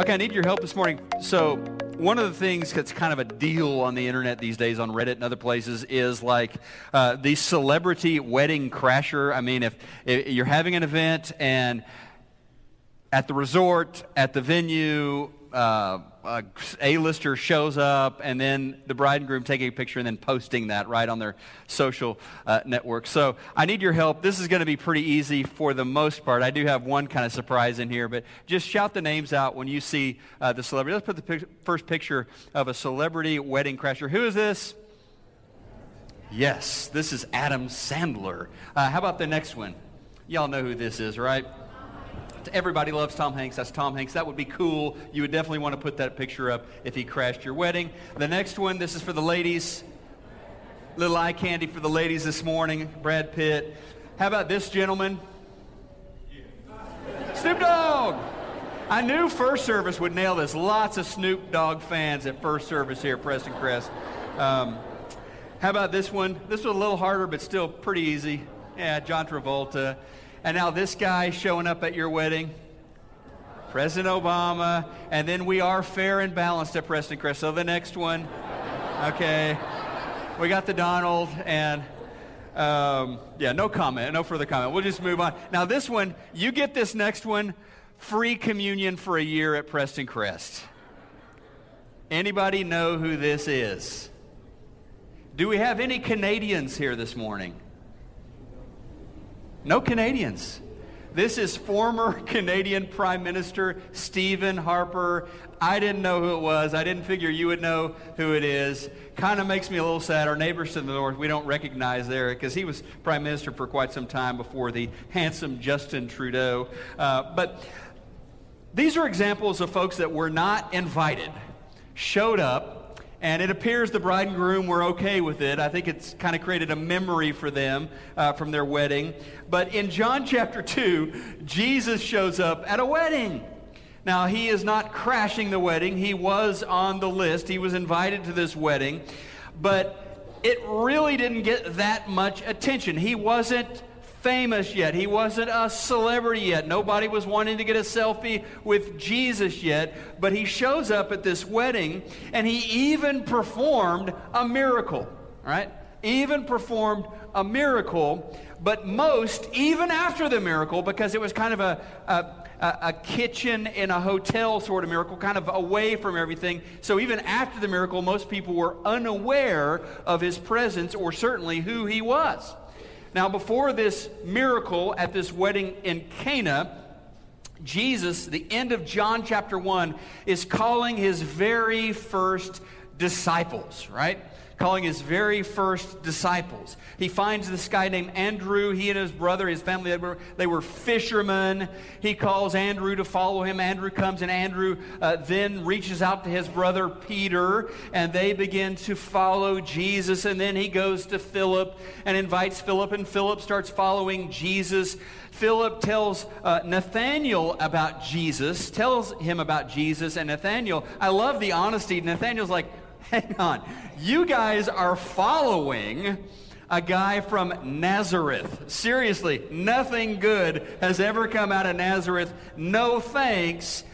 Okay, I need your help this morning. So, one of the things that's kind of a deal on the internet these days on Reddit and other places is like uh, the celebrity wedding crasher. I mean, if, if you're having an event and at the resort, at the venue, uh, a A-lister shows up, and then the bride and groom taking a picture and then posting that right on their social uh, network. So I need your help. This is going to be pretty easy for the most part. I do have one kind of surprise in here, but just shout the names out when you see uh, the celebrity. Let's put the pic- first picture of a celebrity wedding crasher. Who is this? Yes, this is Adam Sandler. Uh, how about the next one? Y'all know who this is, right? Everybody loves Tom Hanks. That's Tom Hanks. That would be cool. You would definitely want to put that picture up if he crashed your wedding. The next one, this is for the ladies. Little eye candy for the ladies this morning. Brad Pitt. How about this gentleman? Snoop Dogg. I knew First Service would nail this. Lots of Snoop Dogg fans at First Service here at Prestoncrest. Um, how about this one? This was a little harder, but still pretty easy. Yeah, John Travolta. And now this guy showing up at your wedding, President Obama, and then we are fair and balanced at Prestoncrest. So the next one, okay, we got the Donald, and um, yeah, no comment, no further comment. We'll just move on. Now this one, you get this next one, free communion for a year at Prestoncrest. Anybody know who this is? Do we have any Canadians here this morning? No Canadians. This is former Canadian Prime Minister Stephen Harper. I didn't know who it was. I didn't figure you would know who it is. Kind of makes me a little sad. Our neighbors to the north, we don't recognize there because he was Prime Minister for quite some time before the handsome Justin Trudeau. Uh, but these are examples of folks that were not invited, showed up, and it appears the bride and groom were okay with it. I think it's kind of created a memory for them uh, from their wedding. But in John chapter 2, Jesus shows up at a wedding. Now, he is not crashing the wedding, he was on the list, he was invited to this wedding. But it really didn't get that much attention. He wasn't famous yet. He wasn't a celebrity yet. Nobody was wanting to get a selfie with Jesus yet. But he shows up at this wedding and he even performed a miracle, right? Even performed a miracle. But most, even after the miracle, because it was kind of a, a a, kitchen in a hotel sort of miracle, kind of away from everything. So even after the miracle, most people were unaware of his presence or certainly who he was. Now, before this miracle at this wedding in Cana, Jesus, the end of John chapter 1, is calling his very first disciples, right? Calling his very first disciples. He finds this guy named Andrew. He and his brother, his family, they were, they were fishermen. He calls Andrew to follow him. Andrew comes, and Andrew uh, then reaches out to his brother Peter, and they begin to follow Jesus. And then he goes to Philip and invites Philip, and Philip starts following Jesus. Philip tells uh, Nathaniel about Jesus, tells him about Jesus, and Nathaniel, I love the honesty. Nathaniel's like, hang on. You guys are following a guy from Nazareth. Seriously, nothing good has ever come out of Nazareth. No thanks.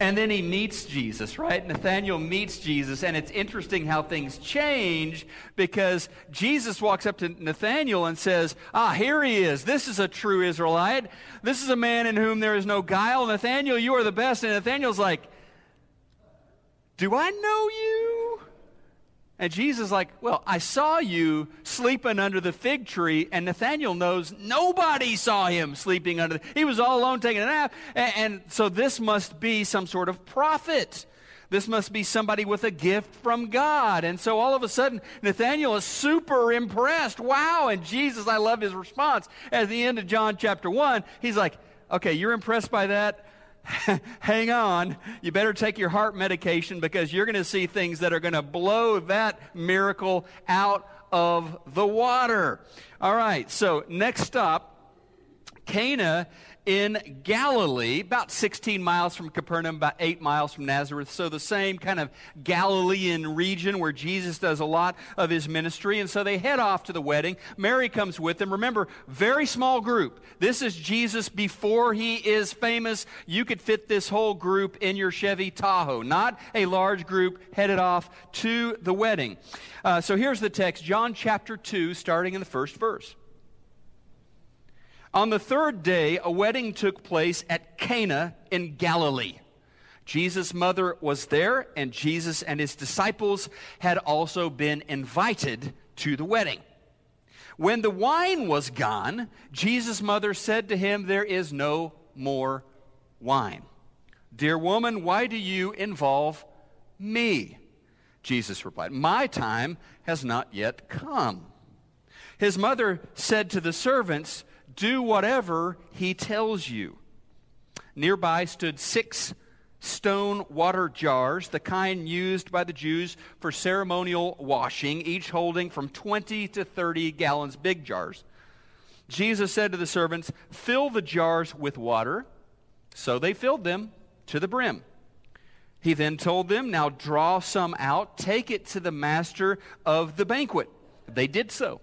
And then he meets Jesus, right? Nathaniel meets Jesus, and it's interesting how things change because Jesus walks up to Nathaniel and says, Ah, here he is. This is a true Israelite. This is a man in whom there is no guile. Nathaniel, you are the best. And Nathaniel's like, Do I know you? And Jesus is like, Well, I saw you sleeping under the fig tree, and Nathaniel knows nobody saw him sleeping under the, he was all alone taking a nap. And, and so this must be some sort of prophet. This must be somebody with a gift from God. And so all of a sudden, Nathaniel is super impressed. Wow. And Jesus, I love his response. At the end of John chapter 1, he's like, Okay, you're impressed by that? hang on. You better take your heart medication because you're going to see things that are going to blow that miracle out of the water. All right, so next stop, Cana in Galilee, about 16 miles from Capernaum, about 8 miles from Nazareth. So the same kind of Galilean region where Jesus does a lot of his ministry. And so they head off to the wedding. Mary comes with them. Remember, very small group. This is Jesus before he is famous. You could fit this whole group in your Chevy Tahoe, not a large group headed off to the wedding. Uh, so here's the text John chapter 2, starting in the first verse. On the third day, a wedding took place at Cana in Galilee. Jesus' mother was there, and Jesus and his disciples had also been invited to the wedding. When the wine was gone, Jesus' mother said to him, There is no more wine. Dear woman, why do you involve me? Jesus replied, My time has not yet come. His mother said to the servants, do whatever he tells you. Nearby stood six stone water jars, the kind used by the Jews for ceremonial washing, each holding from 20 to 30 gallons, big jars. Jesus said to the servants, Fill the jars with water. So they filled them to the brim. He then told them, Now draw some out, take it to the master of the banquet. They did so.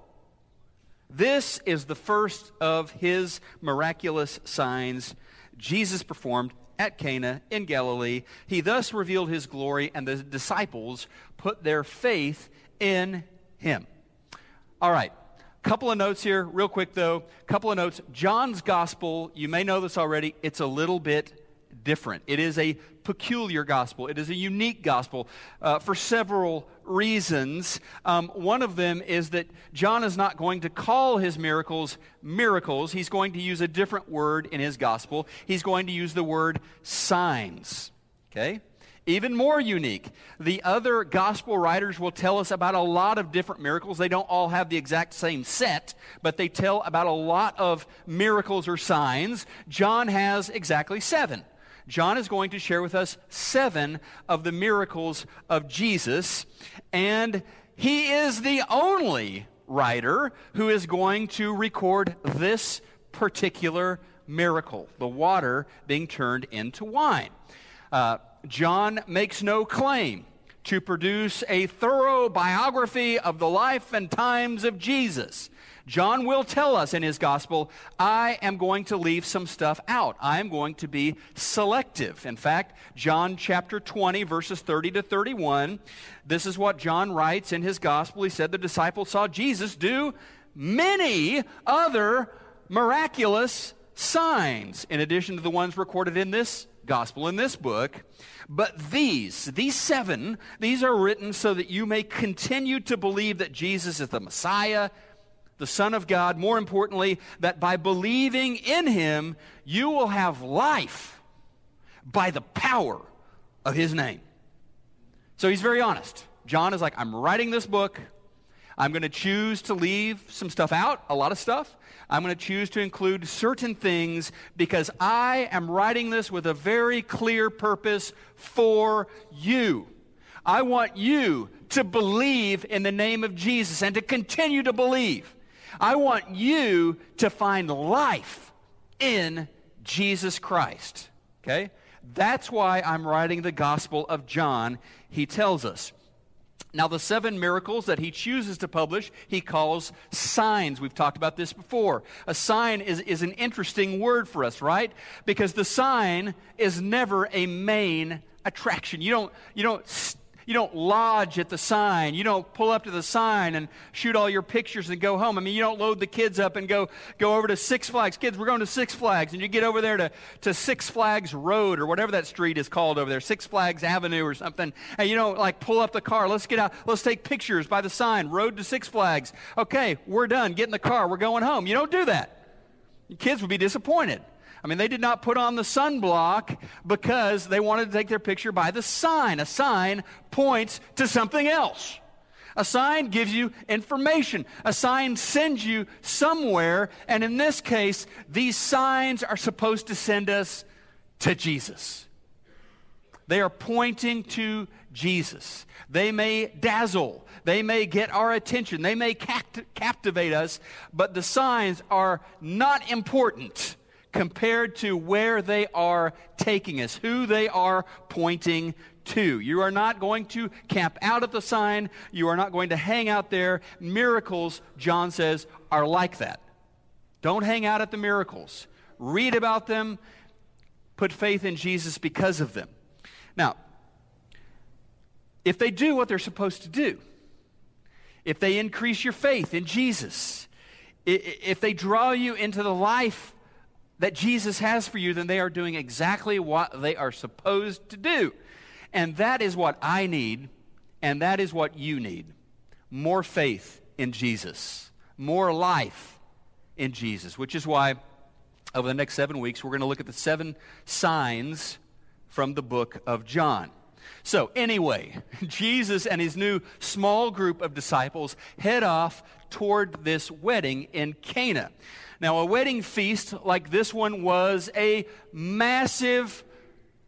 This is the first of his miraculous signs Jesus performed at Cana in Galilee. He thus revealed his glory, and the disciples put their faith in him. All right. a Couple of notes here, real quick though. A Couple of notes. John's gospel, you may know this already, it's a little bit different. It is a peculiar gospel. It is a unique gospel uh, for several reasons. Um, one of them is that John is not going to call his miracles miracles. He's going to use a different word in his gospel. He's going to use the word signs. Okay? Even more unique, the other gospel writers will tell us about a lot of different miracles. They don't all have the exact same set, but they tell about a lot of miracles or signs. John has exactly seven. John is going to share with us seven of the miracles of Jesus, and he is the only writer who is going to record this particular miracle the water being turned into wine. Uh, John makes no claim to produce a thorough biography of the life and times of Jesus. John will tell us in his gospel, I am going to leave some stuff out. I am going to be selective. In fact, John chapter 20, verses 30 to 31, this is what John writes in his gospel. He said, The disciples saw Jesus do many other miraculous signs, in addition to the ones recorded in this gospel, in this book. But these, these seven, these are written so that you may continue to believe that Jesus is the Messiah the Son of God, more importantly, that by believing in him, you will have life by the power of his name. So he's very honest. John is like, I'm writing this book. I'm going to choose to leave some stuff out, a lot of stuff. I'm going to choose to include certain things because I am writing this with a very clear purpose for you. I want you to believe in the name of Jesus and to continue to believe. I want you to find life in Jesus Christ. Okay? That's why I'm writing the Gospel of John, he tells us. Now, the seven miracles that he chooses to publish, he calls signs. We've talked about this before. A sign is, is an interesting word for us, right? Because the sign is never a main attraction. You don't, you don't you don't lodge at the sign. You don't pull up to the sign and shoot all your pictures and go home. I mean, you don't load the kids up and go, go over to Six Flags. Kids, we're going to Six Flags. And you get over there to, to Six Flags Road or whatever that street is called over there, Six Flags Avenue or something. And you don't like pull up the car. Let's get out. Let's take pictures by the sign, Road to Six Flags. Okay, we're done. Get in the car. We're going home. You don't do that. Kids would be disappointed. I mean, they did not put on the sunblock because they wanted to take their picture by the sign. A sign points to something else. A sign gives you information. A sign sends you somewhere. And in this case, these signs are supposed to send us to Jesus. They are pointing to Jesus. They may dazzle. They may get our attention. They may capt- captivate us, but the signs are not important compared to where they are taking us, who they are pointing to. You are not going to camp out at the sign. You are not going to hang out there. Miracles, John says, are like that. Don't hang out at the miracles. Read about them. Put faith in Jesus because of them. Now, if they do what they're supposed to do, if they increase your faith in Jesus, if they draw you into the life that Jesus has for you, then they are doing exactly what they are supposed to do. And that is what I need, and that is what you need more faith in Jesus, more life in Jesus, which is why over the next seven weeks we're going to look at the seven signs from the book of John. So, anyway, Jesus and his new small group of disciples head off toward this wedding in Cana. Now, a wedding feast like this one was a massive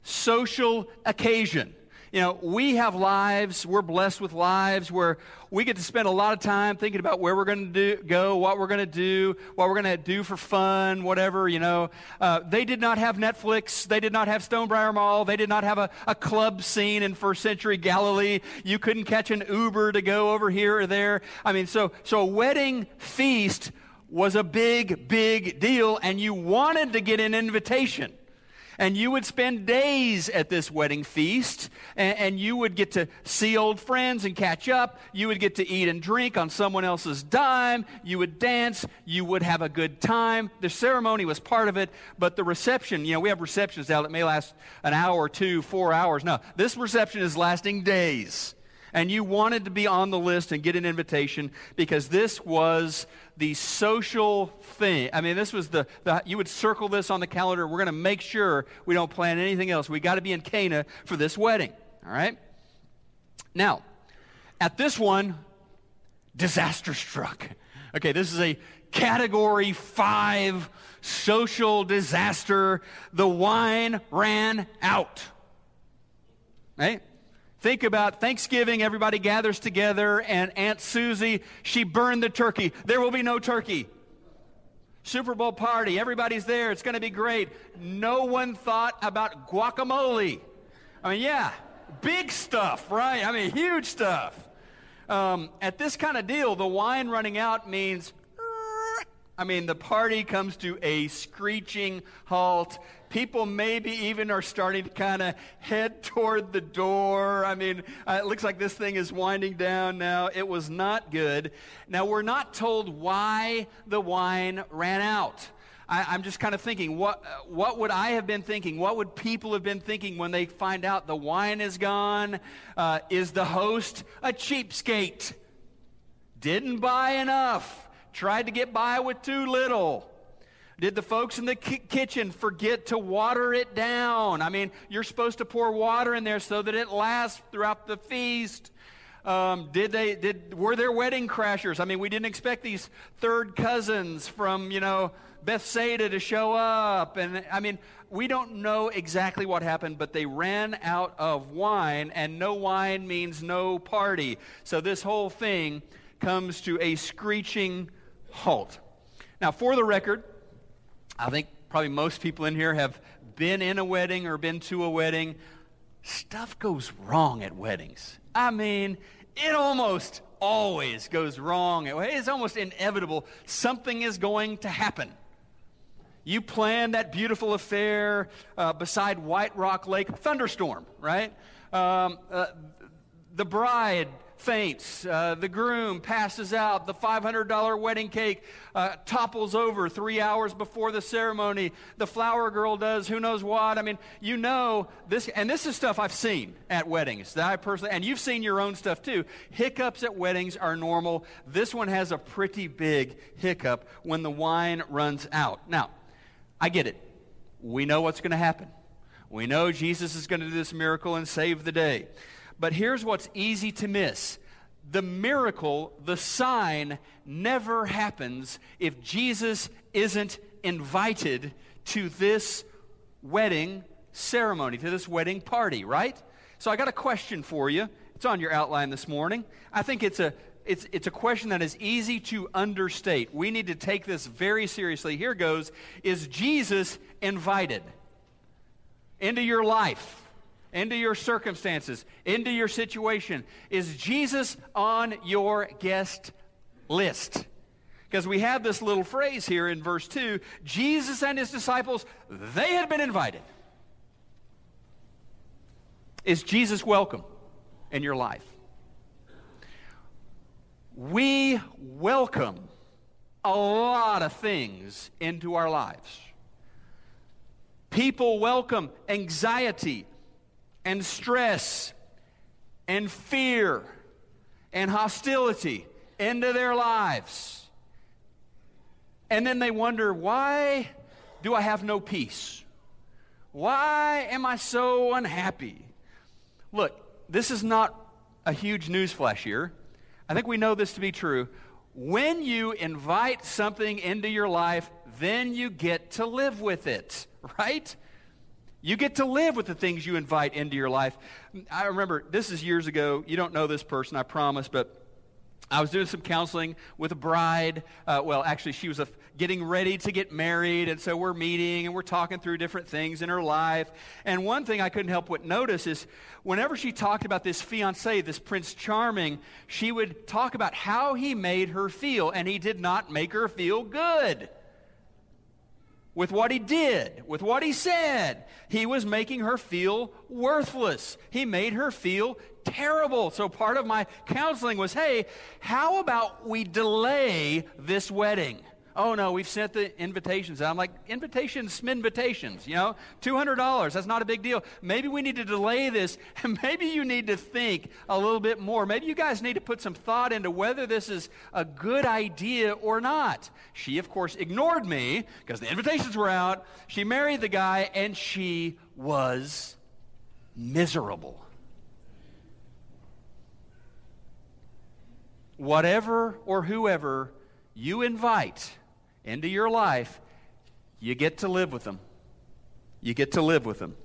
social occasion. You know, we have lives, we're blessed with lives where we get to spend a lot of time thinking about where we're going to go, what we're going to do, what we're going to do for fun, whatever, you know. Uh, they did not have Netflix. They did not have Stonebriar Mall. They did not have a, a club scene in first century Galilee. You couldn't catch an Uber to go over here or there. I mean, so, so a wedding feast was a big, big deal, and you wanted to get an invitation. And you would spend days at this wedding feast, and, and, you would get to see old friends and catch up. You would get to eat and drink on someone else's dime. You would dance. You would have a good time. The ceremony was part of it, but the reception, you know, we have receptions now that may last an hour two, four hours. No, this reception is lasting days and you wanted to be on the list and get an invitation because this was the social thing. I mean, this was the, the you would circle this on the calendar. We're going to make sure we don't plan anything else. We got to be in Cana for this wedding. All right? Now, at this one, disaster struck. Okay, this is a category five social disaster. The wine ran out. Right? Think about Thanksgiving, everybody gathers together, and Aunt Susie, she burned the turkey. There will be no turkey. Super Bowl party, everybody's there, it's going to be great. No one thought about guacamole. I mean, yeah, big stuff, right? I mean, huge stuff. Um, at this kind of deal, the wine running out means I mean, the party comes to a screeching halt. People maybe even are starting to kind of head toward the door. I mean, uh, it looks like this thing is winding down now. It was not good. Now, we're not told why the wine ran out. I, am just kind of thinking, what, what would I have been thinking? What would people have been thinking when they find out the wine is gone? Uh, is the host a cheapskate? Didn't buy enough tried to get by with too little? Did the folks in the ki- kitchen forget to water it down? I mean, you're supposed to pour water in there so that it lasts throughout the feast. Um, did they did were there wedding crashers? I mean, we didn't expect these third cousins from you know Bethsaida to show up, and I mean, we don't know exactly what happened, but they ran out of wine, and no wine means no party. So this whole thing comes to a screeching halt. Now, for the record, I think probably most people in here have been in a wedding or been to a wedding. Stuff goes wrong at weddings. I mean, it almost always goes wrong. It's almost inevitable. Something is going to happen. You plan that beautiful affair uh, beside White Rock Lake, thunderstorm, right? Um, uh, the bride faints. Uh, the groom passes out. The $500 wedding cake uh, topples over three hours before the ceremony. The flower girl does who knows what. I mean, you know this, and this is stuff I've seen at weddings that I personally, and you've seen your own stuff too. Hiccups at weddings are normal. This one has a pretty big hiccup when the wine runs out. Now, I get it. we know what's going to happen. We know Jesus is going to do this miracle and save the day. But here's what's easy to miss the miracle, the sign, never happens if Jesus isn't invited to this wedding ceremony, to this wedding party, right? So I got a question for you. It's on your outline this morning. I think it's a it's, it's a question that is easy to understate. We need to take this very seriously. Here goes Is Jesus invited into your life? Into your circumstances, into your situation. Is Jesus on your guest list? Because we have this little phrase here in verse 2 Jesus and his disciples, they had been invited. Is Jesus welcome in your life? We welcome a lot of things into our lives. People welcome anxiety, and stress and fear and hostility into their lives. And then they wonder, why do I have no peace? Why am I so unhappy? Look, this is not a huge newsflash here. I think we know this to be true. When you invite something into your life, then you get to live with it, right? You get to live with the things you invite into your life. I remember, this is years ago. You don't know this person, I promise, but I was doing some counseling with a bride. Uh, well, actually, she was getting ready to get married, and so we're meeting and we're talking through different things in her life. And one thing I couldn't help but notice is whenever she talked about this fiance, this Prince Charming, she would talk about how he made her feel, and he did not make her feel good with what he did, with what he said. He was making her feel worthless. He made her feel terrible. So part of my counseling was hey, how about we delay this wedding? Oh no, we've sent the invitations out. I'm like, invitations, invitations, you know, $200, that's not a big deal. Maybe we need to delay this, and maybe you need to think a little bit more. Maybe you guys need to put some thought into whether this is a good idea or not. She, of course, ignored me because the invitations were out. She married the guy, and she was miserable. Whatever or whoever you invite into your life, you get to live with them. You get to live with them.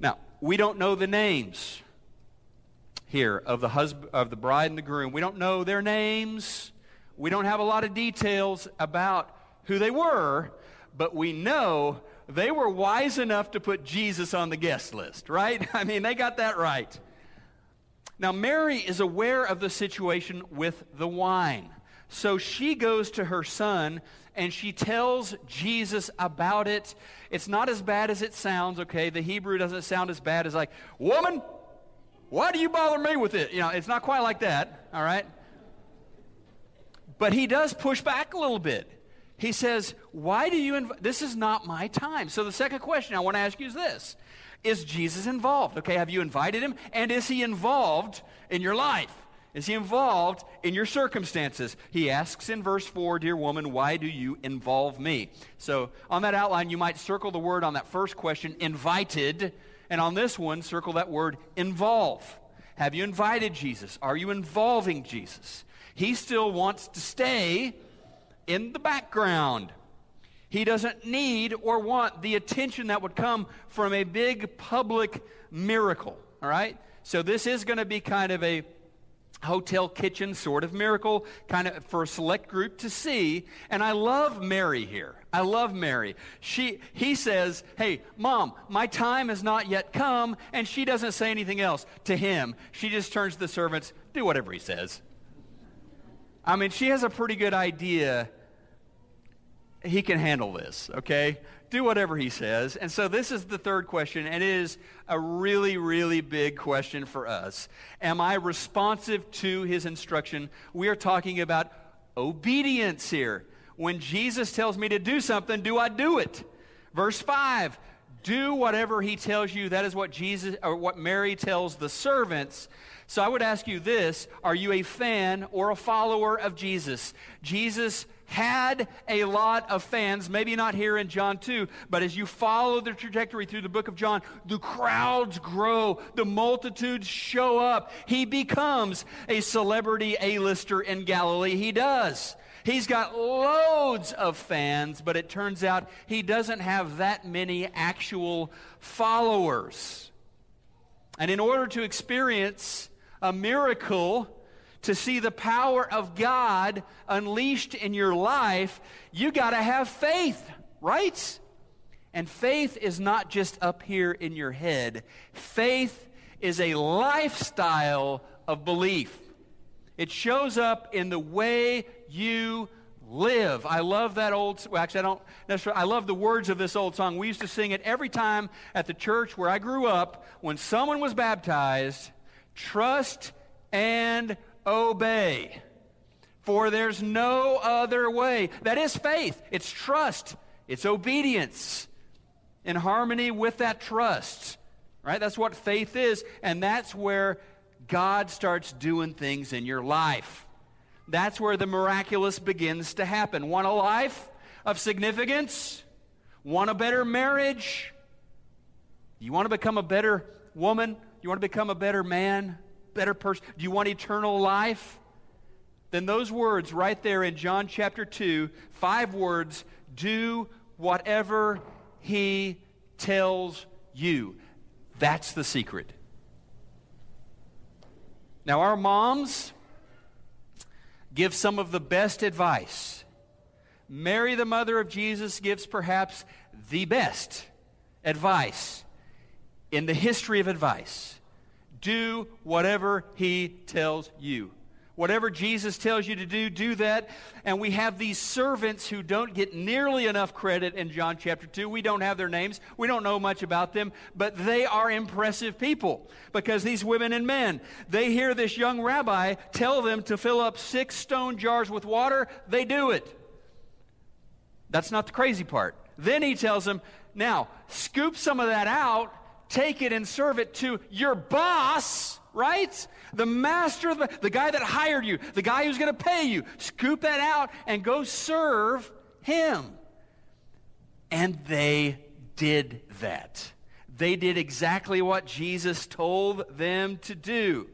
Now, we don't know the names here of the husband of the bride and the groom. We don't know their names. We don't have a lot of details about who they were, but we know they were wise enough to put Jesus on the guest list, right? I mean, they got that right. Now, Mary is aware of the situation with the wine. So she goes to her son and she tells Jesus about it. It's not as bad as it sounds, okay? The Hebrew doesn't sound as bad as like, woman, why do you bother me with it? You know, it's not quite like that, all right? But he does push back a little bit. He says, Why do you invite? This is not my time. So the second question I want to ask you is this Is Jesus involved? Okay, have you invited him? And is he involved in your life? Is he involved in your circumstances? He asks in verse 4, Dear woman, why do you involve me? So on that outline, you might circle the word on that first question, invited, and on this one, circle that word, involve. Have you invited Jesus? Are you involving Jesus? He still wants to stay in the background. He doesn't need or want the attention that would come from a big public miracle. All right? So this is going to be kind of a hotel kitchen sort of miracle, kind of for a select group to see. And I love Mary here. I love Mary. She, he says, Hey, mom, my time has not yet come. And she doesn't say anything else to him. She just turns to the servants, do whatever he says. I mean, she has a pretty good idea he can handle this, okay? do whatever he says. And so this is the third question, and it is a really, really big question for us. Am I responsive to his instruction? We are talking about obedience here. When Jesus tells me to do something, do I do it? Verse 5 do whatever he tells you. That is what Jesus or what Mary tells the servants. So I would ask you this, are you a fan or a follower of Jesus? Jesus had a lot of fans, maybe not here in John 2, but as you follow the trajectory through the book of John, the crowds grow, the multitudes show up. He becomes a celebrity A-lister in Galilee. He does. He's got loads of fans, but it turns out he doesn't have that many actual followers. And in order to experience a miracle, to see the power of God unleashed in your life, you got to have faith, right? And faith is not just up here in your head, faith is a lifestyle of belief. It shows up in the way you live. I love that old, well, actually, I don't necessarily, I love the words of this old song. We used to sing it every time at the church where I grew up when someone was baptized. Trust and obey. For there's no other way. That is faith. It's trust. It's obedience in harmony with that trust. Right? That's what faith is. And that's where God starts doing things in your life. That's where the miraculous begins to happen. Want a life of significance? Want a better marriage? You want to become a better woman? You want to become a better man? Better person? Do you want eternal life? Then those words right there in John chapter 2, five words, do whatever he tells you. That's the secret. Now, our moms give some of the best advice. Mary, the mother of Jesus, gives perhaps the best advice in the history of advice. Do whatever he tells you. Whatever Jesus tells you to do, do that. And we have these servants who don't get nearly enough credit in John chapter 2. We don't have their names. We don't know much about them, but they are impressive people because these women and men, they hear this young rabbi tell them to fill up six stone jars with water. They do it. That's not the crazy part. Then he tells them, now, scoop some of that out take it and serve it to your boss, right? The master, the, the guy that hired you, the guy who's going to pay you. Scoop that out and go serve him. And they did that. They did exactly what Jesus told them to do.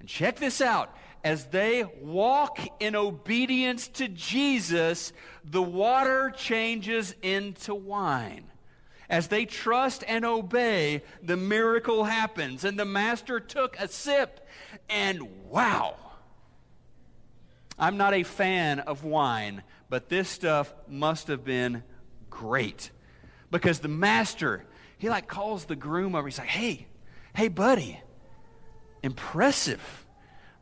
And check this out. As they walk in obedience to Jesus, the water changes into wine. As they trust and obey, the miracle happens. And the master took a sip, and wow. I'm not a fan of wine, but this stuff must have been great. Because the master, he like calls the groom over. He's like, hey, hey, buddy, impressive.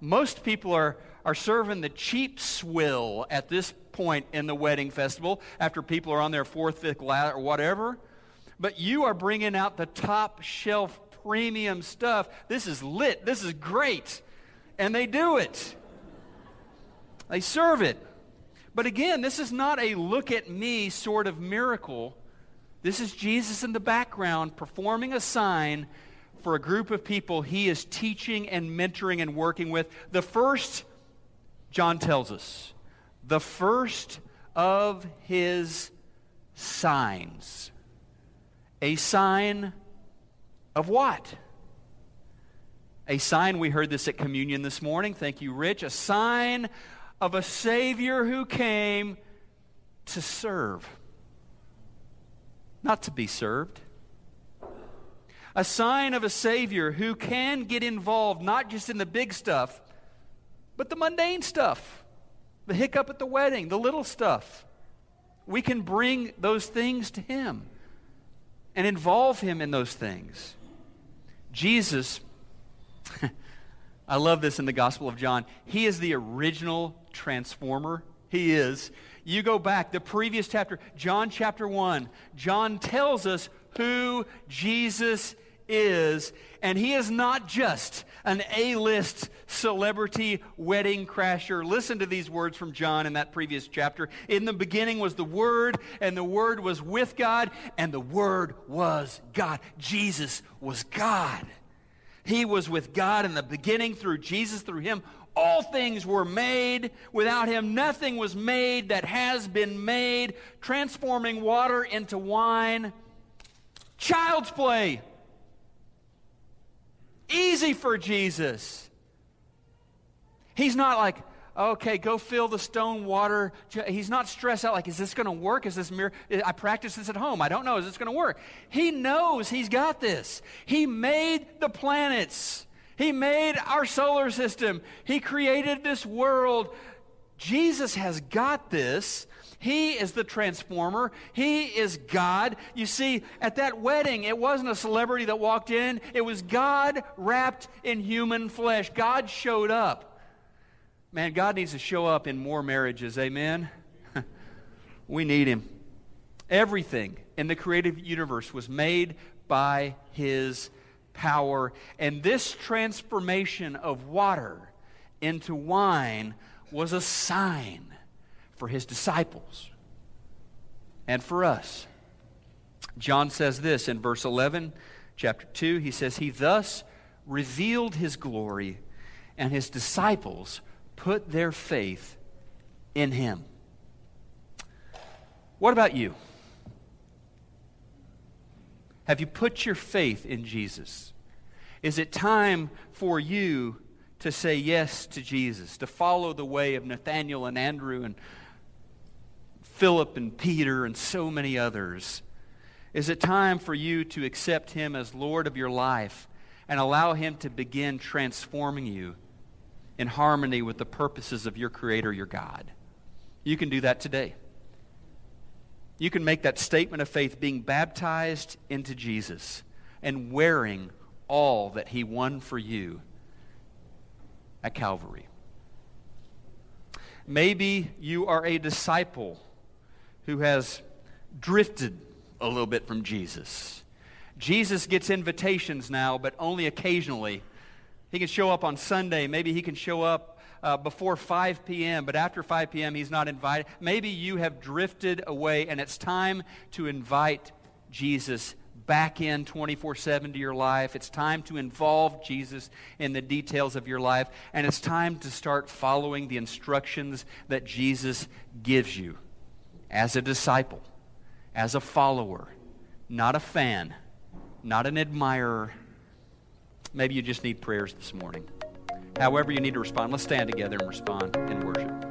Most people are, are serving the cheap swill at this point in the wedding festival after people are on their fourth, fifth ladder or whatever but you are bringing out the top shelf premium stuff. This is lit. This is great. And they do it, they serve it. But again, this is not a look at me sort of miracle. This is Jesus in the background performing a sign for a group of people he is teaching and mentoring and working with. The first, John tells us, the first of his signs. A sign of what? A sign, we heard this at communion this morning. Thank you, Rich. A sign of a Savior who came to serve, not to be served. A sign of a Savior who can get involved not just in the big stuff, but the mundane stuff, the hiccup at the wedding, the little stuff. We can bring those things to Him and involve him in those things. Jesus, I love this in the Gospel of John. He is the original transformer. He is. You go back, the previous chapter, John chapter 1, John tells us who Jesus is, and he is not just an A list celebrity wedding crasher. Listen to these words from John in that previous chapter. In the beginning was the Word, and the Word was with God, and the Word was God. Jesus was God. He was with God in the beginning through Jesus, through him. All things were made. Without him, nothing was made that has been made. Transforming water into wine. Child's play. Easy for Jesus. He's not like, okay, go fill the stone water. He's not stressed out like, is this going to work? Is this mirror? I practice this at home. I don't know. Is this going to work? He knows he's got this. He made the planets. He made our solar system. He created this world. Jesus has got this. He is the transformer. He is God. You see, at that wedding, it wasn't a celebrity that walked in, it was God wrapped in human flesh. God showed up. Man, God needs to show up in more marriages. Amen? we need Him. Everything in the creative universe was made by His power. And this transformation of water into wine was a sign for his disciples and for us. John says this in verse 11, chapter 2. He says, He thus revealed his glory, and his disciples put their faith in him. What about you? Have you put your faith in Jesus? Is it time for you to say yes to Jesus, to follow the way of Nathaniel and Andrew and Philip and Peter and so many others? Is it time for you to accept Him as Lord of your life and allow Him to begin transforming you in harmony with the purposes of your Creator, your God? You can do that today. You can make that statement of faith being baptized into Jesus and wearing all that He won for you at Calvary. Maybe you are a disciple who has drifted a little bit from Jesus. Jesus gets invitations now, but only occasionally. He can show up on Sunday. Maybe he can show up uh, before 5 p.m., but after 5 p.m., he's not invited. Maybe you have drifted away, and it's time to invite Jesus back in 24 7 to your life. It's time to involve Jesus in the details of your life, and it's time to start following the instructions that Jesus gives you as a disciple, as a follower, not a fan, not an admirer. Maybe you just need prayers this morning. However, you need to respond. Let's stand together and respond in worship.